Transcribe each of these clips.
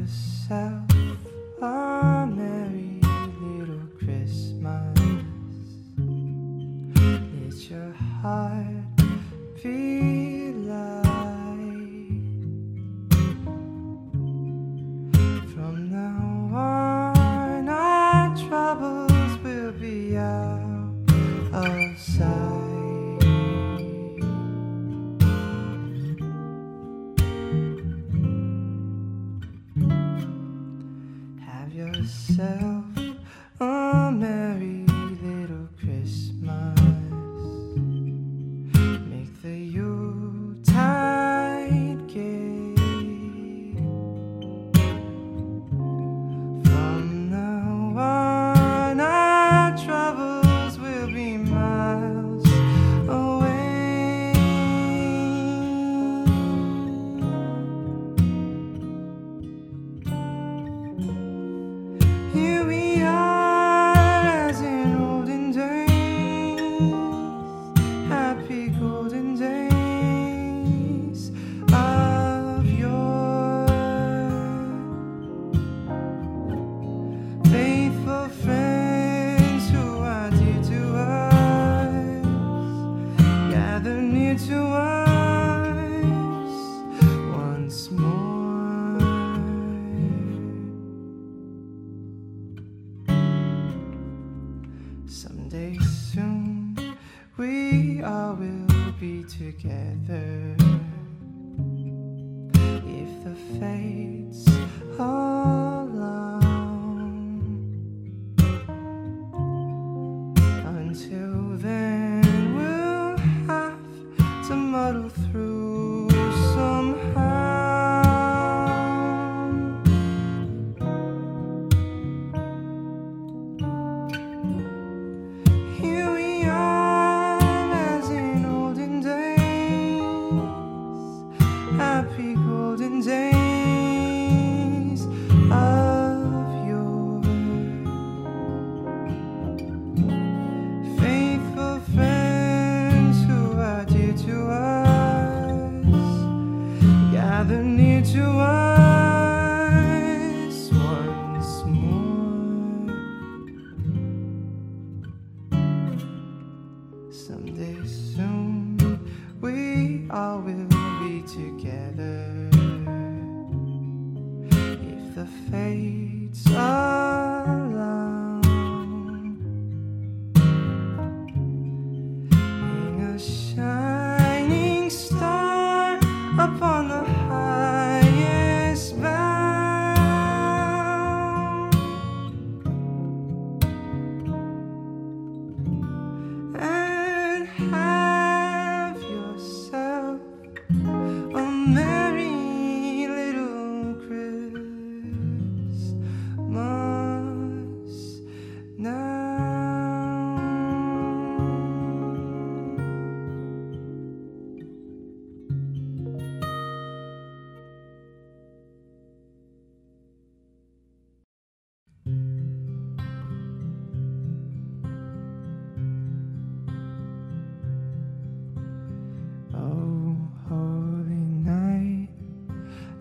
herself a merry little Christmas. Let your heart be. the face.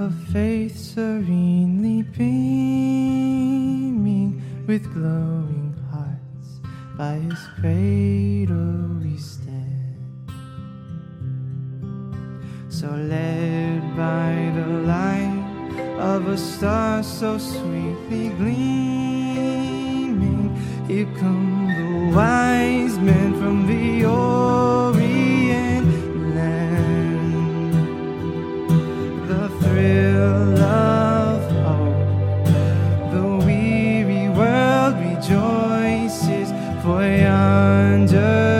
of faith serenely beaming with glowing hearts by his cradle we stand. So led by the light of a star so sweetly gleaming here come the wise men from the old yonder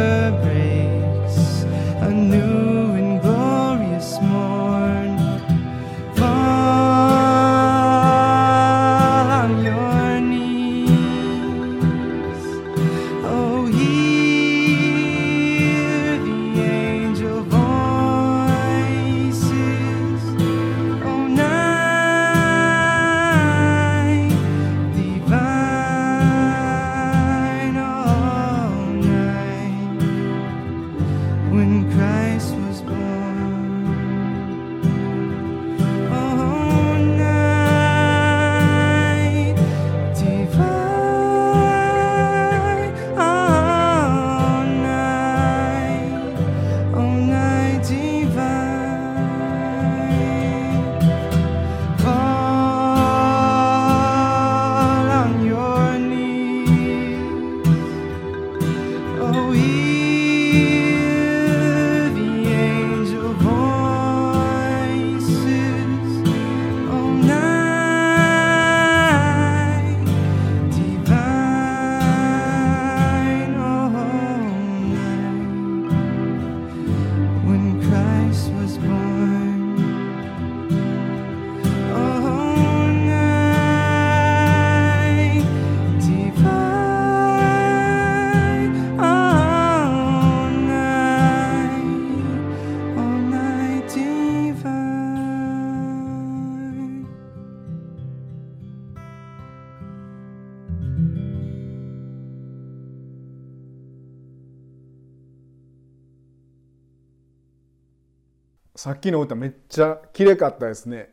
さっきの歌めっちゃ綺麗かったですね。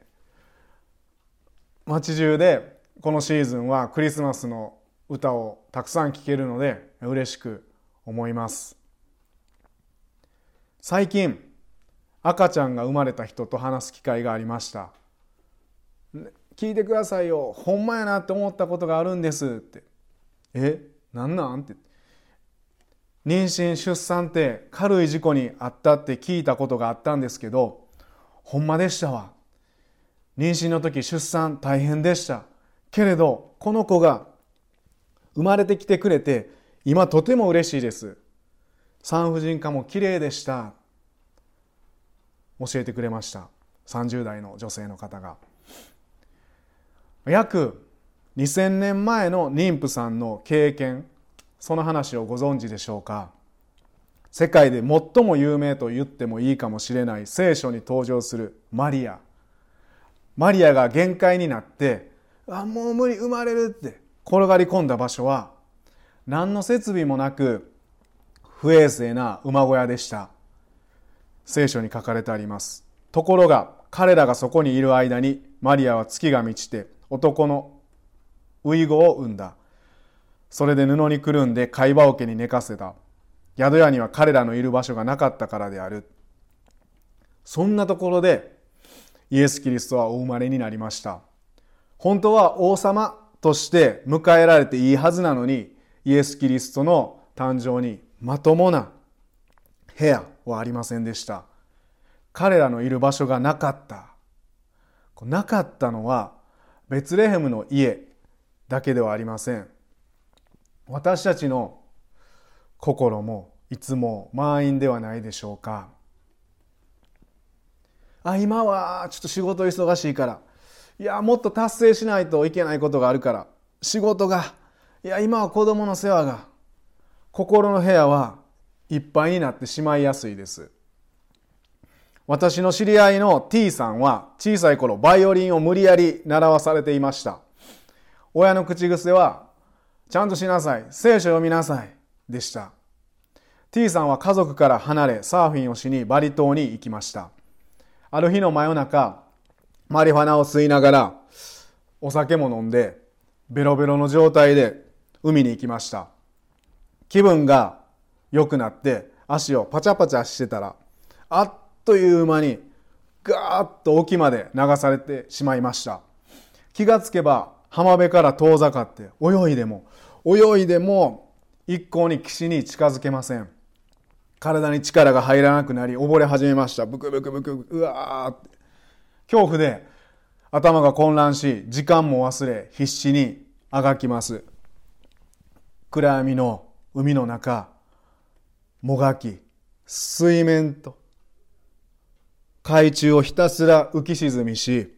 街中でこのシーズンはクリスマスの歌をたくさん聴けるので嬉しく思います。最近赤ちゃんが生まれた人と話す機会がありました。聞いてくださいよ。ほんまやなって思ったことがあるんですって。え？なんなん？って妊娠出産って軽い事故にあったって聞いたことがあったんですけどほんまでしたわ。妊娠の時出産大変でした。けれどこの子が生まれてきてくれて今とても嬉しいです。産婦人科も綺麗でした。教えてくれました。30代の女性の方が。約2000年前の妊婦さんの経験その話をご存知でしょうか？世界で最も有名と言ってもいいかもしれない聖書に登場するマリア。マリアが限界になってあもう無理生まれるって転がり込んだ場所は何の設備もなく不衛生な馬小屋でした。聖書に書かれてあります。ところが彼らがそこにいる間にマリアは月が満ちて男のウイゴを産んだ。それで布にくるんで貝羽桶に寝かせた。宿屋には彼らのいる場所がなかったからである。そんなところでイエス・キリストはお生まれになりました。本当は王様として迎えられていいはずなのにイエス・キリストの誕生にまともな部屋はありませんでした。彼らのいる場所がなかった。なかったのはベツレヘムの家だけではありません。私たちの心もいつも満員ではないでしょうか。あ今はちょっと仕事忙しいから。いやもっと達成しないといけないことがあるから。仕事が。いや今は子供の世話が。心の部屋はいっぱいになってしまいやすいです。私の知り合いの T さんは小さい頃バイオリンを無理やり習わされていました。親の口癖はちゃんとしなさい。聖書読みなさい。でした。T さんは家族から離れサーフィンをしにバリ島に行きました。ある日の真夜中マリファナを吸いながらお酒も飲んでベロベロの状態で海に行きました。気分が良くなって足をパチャパチャしてたらあっという間にガーッと沖まで流されてしまいました。気がつけば浜辺から遠ざかって泳いでも泳いでも一向に岸に近づけません。体に力が入らなくなり溺れ始めました。ブクブクブクうわーって。恐怖で頭が混乱し時間も忘れ必死にあがきます。暗闇の海の中もがき水面と海中をひたすら浮き沈みし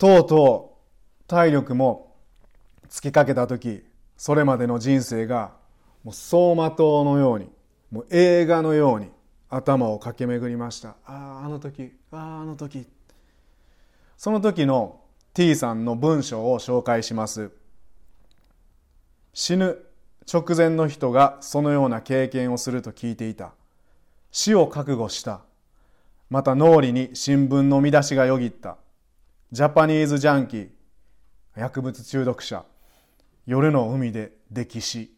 とうとう体力も尽きかけた時それまでの人生がもう走馬灯のようにもう映画のように頭を駆け巡りました。あああの時あああの時。その時の T さんの文章を紹介します。死ぬ直前の人がそのような経験をすると聞いていた。死を覚悟した。また脳裏に新聞の見出しがよぎった。ジャパニーズジャンキー薬物中毒者夜の海で溺死。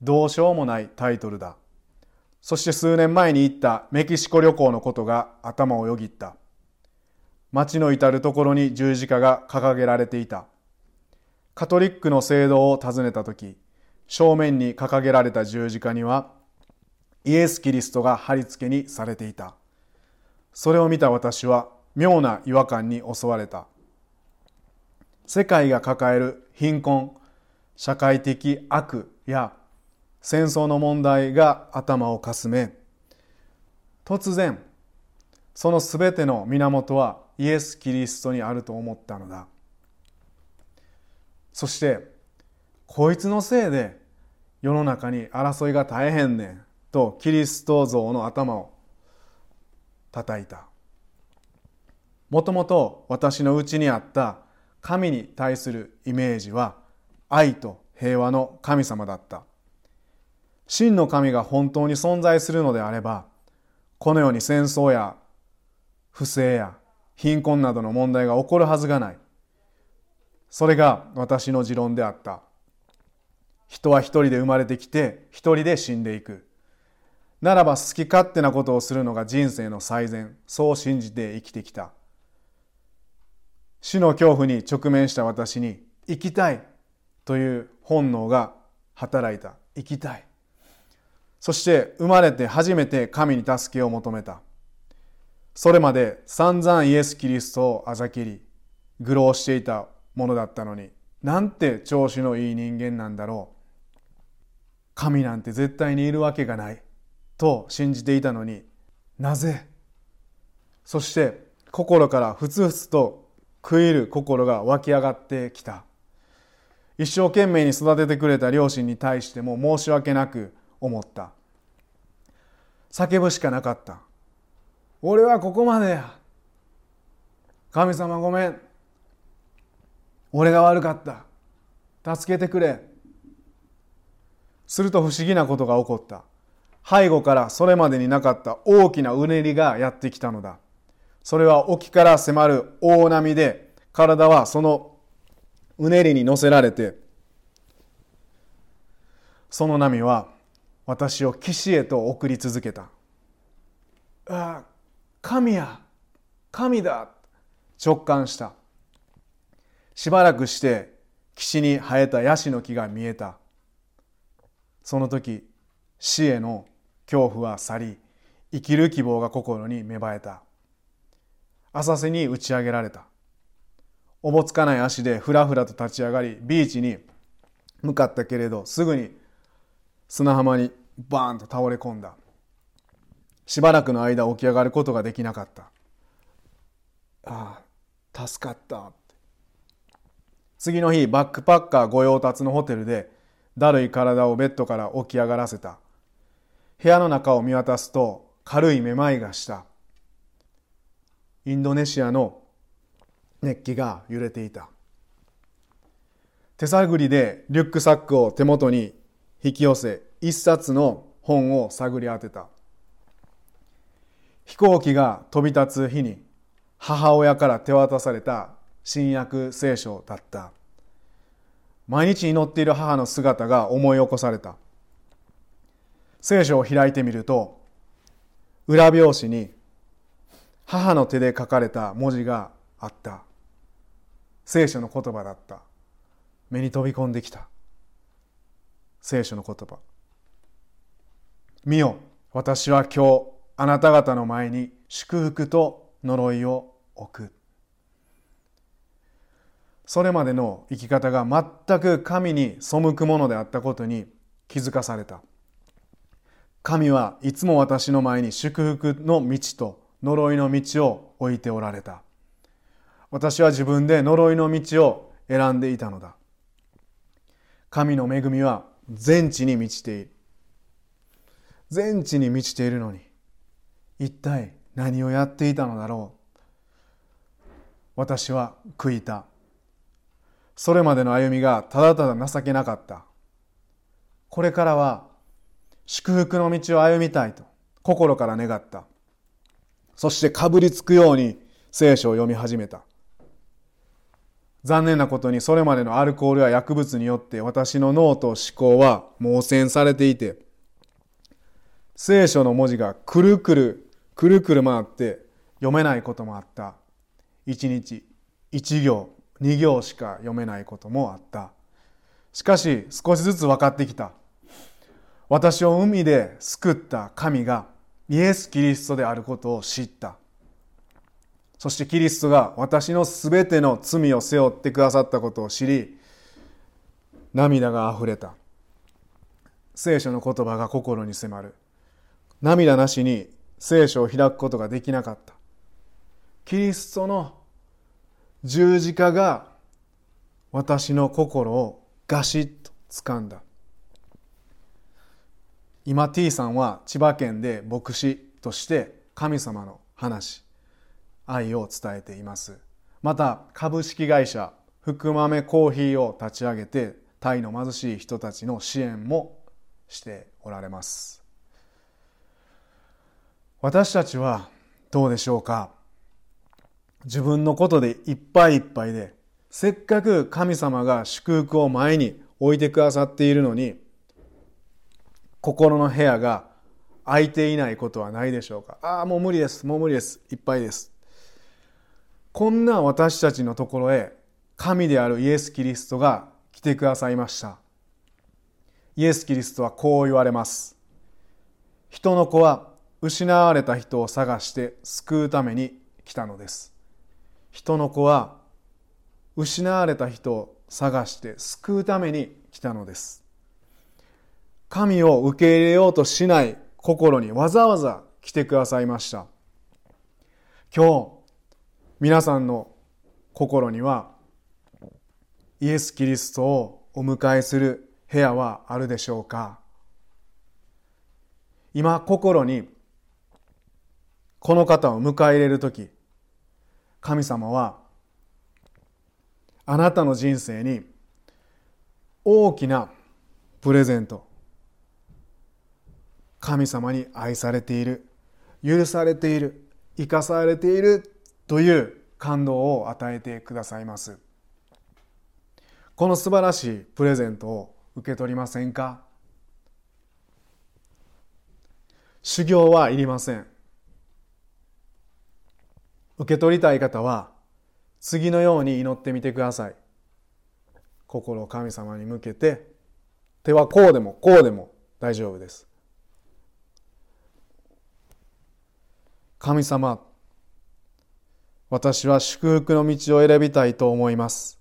どうしようもないタイトルだ。そして数年前に行ったメキシコ旅行のことが頭をよぎった。街の至る所に十字架が掲げられていた。カトリックの聖堂を訪ねた時正面に掲げられた十字架にはイエス・キリストが貼り付けにされていた。それを見た私は妙な違和感に襲われた。世界が抱える貧困社会的悪や戦争の問題が頭をかすめ突然その全ての源はイエス・キリストにあると思ったのだ。そしてこいつのせいで世の中に争いが大変ねんとキリスト像の頭を叩いた。もともと私のうちにあった神に対するイメージは愛と平和の神様だった。真の神が本当に存在するのであればこのように戦争や不正や貧困などの問題が起こるはずがない。それが私の持論であった。人は一人で生まれてきて一人で死んでいく。ならば好き勝手なことをするのが人生の最善。そう信じて生きてきた。死の恐怖に直面した私に生きたいという本能が働いた生きたいそして生まれて初めて神に助けを求めた。それまで散々イエス・キリストをあざきり、愚弄していたものだったのに、なんて調子のいい人間なんだろう。神なんて絶対にいるわけがない。と信じていたのになぜ？そして心からふつふつと食いる心が湧き上がってきた。一生懸命に育ててくれた両親に対しても申し訳なく思った。叫ぶしかなかった。俺はここまでや。神様ごめん。俺が悪かった。助けてくれ。すると不思議なことが起こった。背後からそれまでになかった大きなうねりがやってきたのだ。それは沖から迫る大波で体はそのうねりに乗せられてその波は私を岸へと送り続けた。ああ、神や、神だ、直感した。しばらくして岸に生えたヤシの木が見えた。その時、死への恐怖は去り、生きる希望が心に芽生えた。浅瀬に打ち上げられた。おぼつかない足でふらふらと立ち上がり、ビーチに向かったけれど、すぐに砂浜にバーンと倒れ込んだ。しばらくの間起き上がることができなかった。ああ助かった。次の日バックパッカー御用達のホテルでだるい体をベッドから起き上がらせた。部屋の中を見渡すと軽いめまいがした。インドネシアの熱気が揺れていた。手探りでリュックサックを手元に引き寄せ一冊の本を探り当てた。飛行機が飛び立つ日に母親から手渡された新約聖書だった。毎日祈っている母の姿が思い起こされた。聖書を開いてみると裏表紙に母の手で書かれた文字があった。聖書の言葉だった。目に飛び込んできた。聖書の言葉。見よ私は今日あなた方の前に祝福と呪いを置く。それまでの生き方が全く神に背くものであったことに気づかされた。神はいつも私の前に祝福の道と呪いの道を置いておられた。私は自分で呪いの道を選んでいたのだ。神の恵みは全地に満ちている。全地に満ちているのに一体何をやっていたのだろう。私は悔いた。それまでの歩みがただただ情けなかった。これからは祝福の道を歩みたいと心から願った。そしてかぶりつくように聖書を読み始めた。残念なことにそれまでのアルコールや薬物によって私の脳と思考は猛戦されていて聖書の文字がくるくるくるくる回って読めないこともあった。一日一行二行しか読めないこともあった。しかし少しずつ分かってきた。私を海で救った神がイエス・キリストであることを知った。そしてキリストが私のすべての罪を背負ってくださったことを知り涙があふれた。聖書の言葉が心に迫る。涙なしに聖書を開くことができなかった。キリストの十字架が私の心をガシッと掴んだ。今 T さんは千葉県で牧師として神様の話愛を伝えています。また株式会社福豆コーヒーを立ち上げてタイの貧しい人たちの支援もしておられます。私たちはどうでしょうか？自分のことでいっぱいいっぱいでせっかく神様が祝福を前に置いてくださっているのに心の部屋が空いていないことはないでしょうか。ああもう無理です。もう無理です。いっぱいです。こんな私たちのところへ神であるイエス・キリストが来てくださいました。イエス・キリストはこう言われます。人の子は失われた人を探して救うために来たのです。人の子は失われた人を探して救うために来たのです。神を受け入れようとしない心にわざわざ来てくださいました。今日皆さんの心にはイエス・キリストをお迎えする部屋はあるでしょうか？今心にこの方を迎え入れる時神様はあなたの人生に大きなプレゼント神様に愛されている許されている生かされているという感動を与えてくださいます。この素晴らしいプレゼントを受け取りませんか？修行はいりません。受け取りたい方は次のように祈ってみてください。心を神様に向けて手はこうでもこうでも大丈夫です。神様私は祝福の道を選びたいと思います。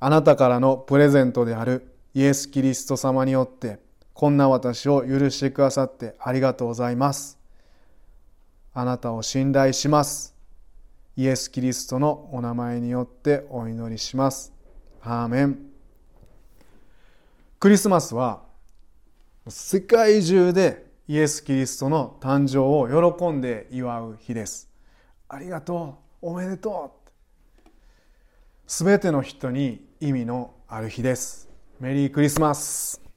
あなたからのプレゼントであるイエス・キリスト様によってこんな私を許してくださってありがとうございます。あなたを信頼します。イエス・キリストのお名前によってお祈りします。アーメン。クリスマスは世界中でイエス・キリストの誕生を喜んで祝う日です。ありがとうおめでとうすべての人に意味のある日です。メリークリスマス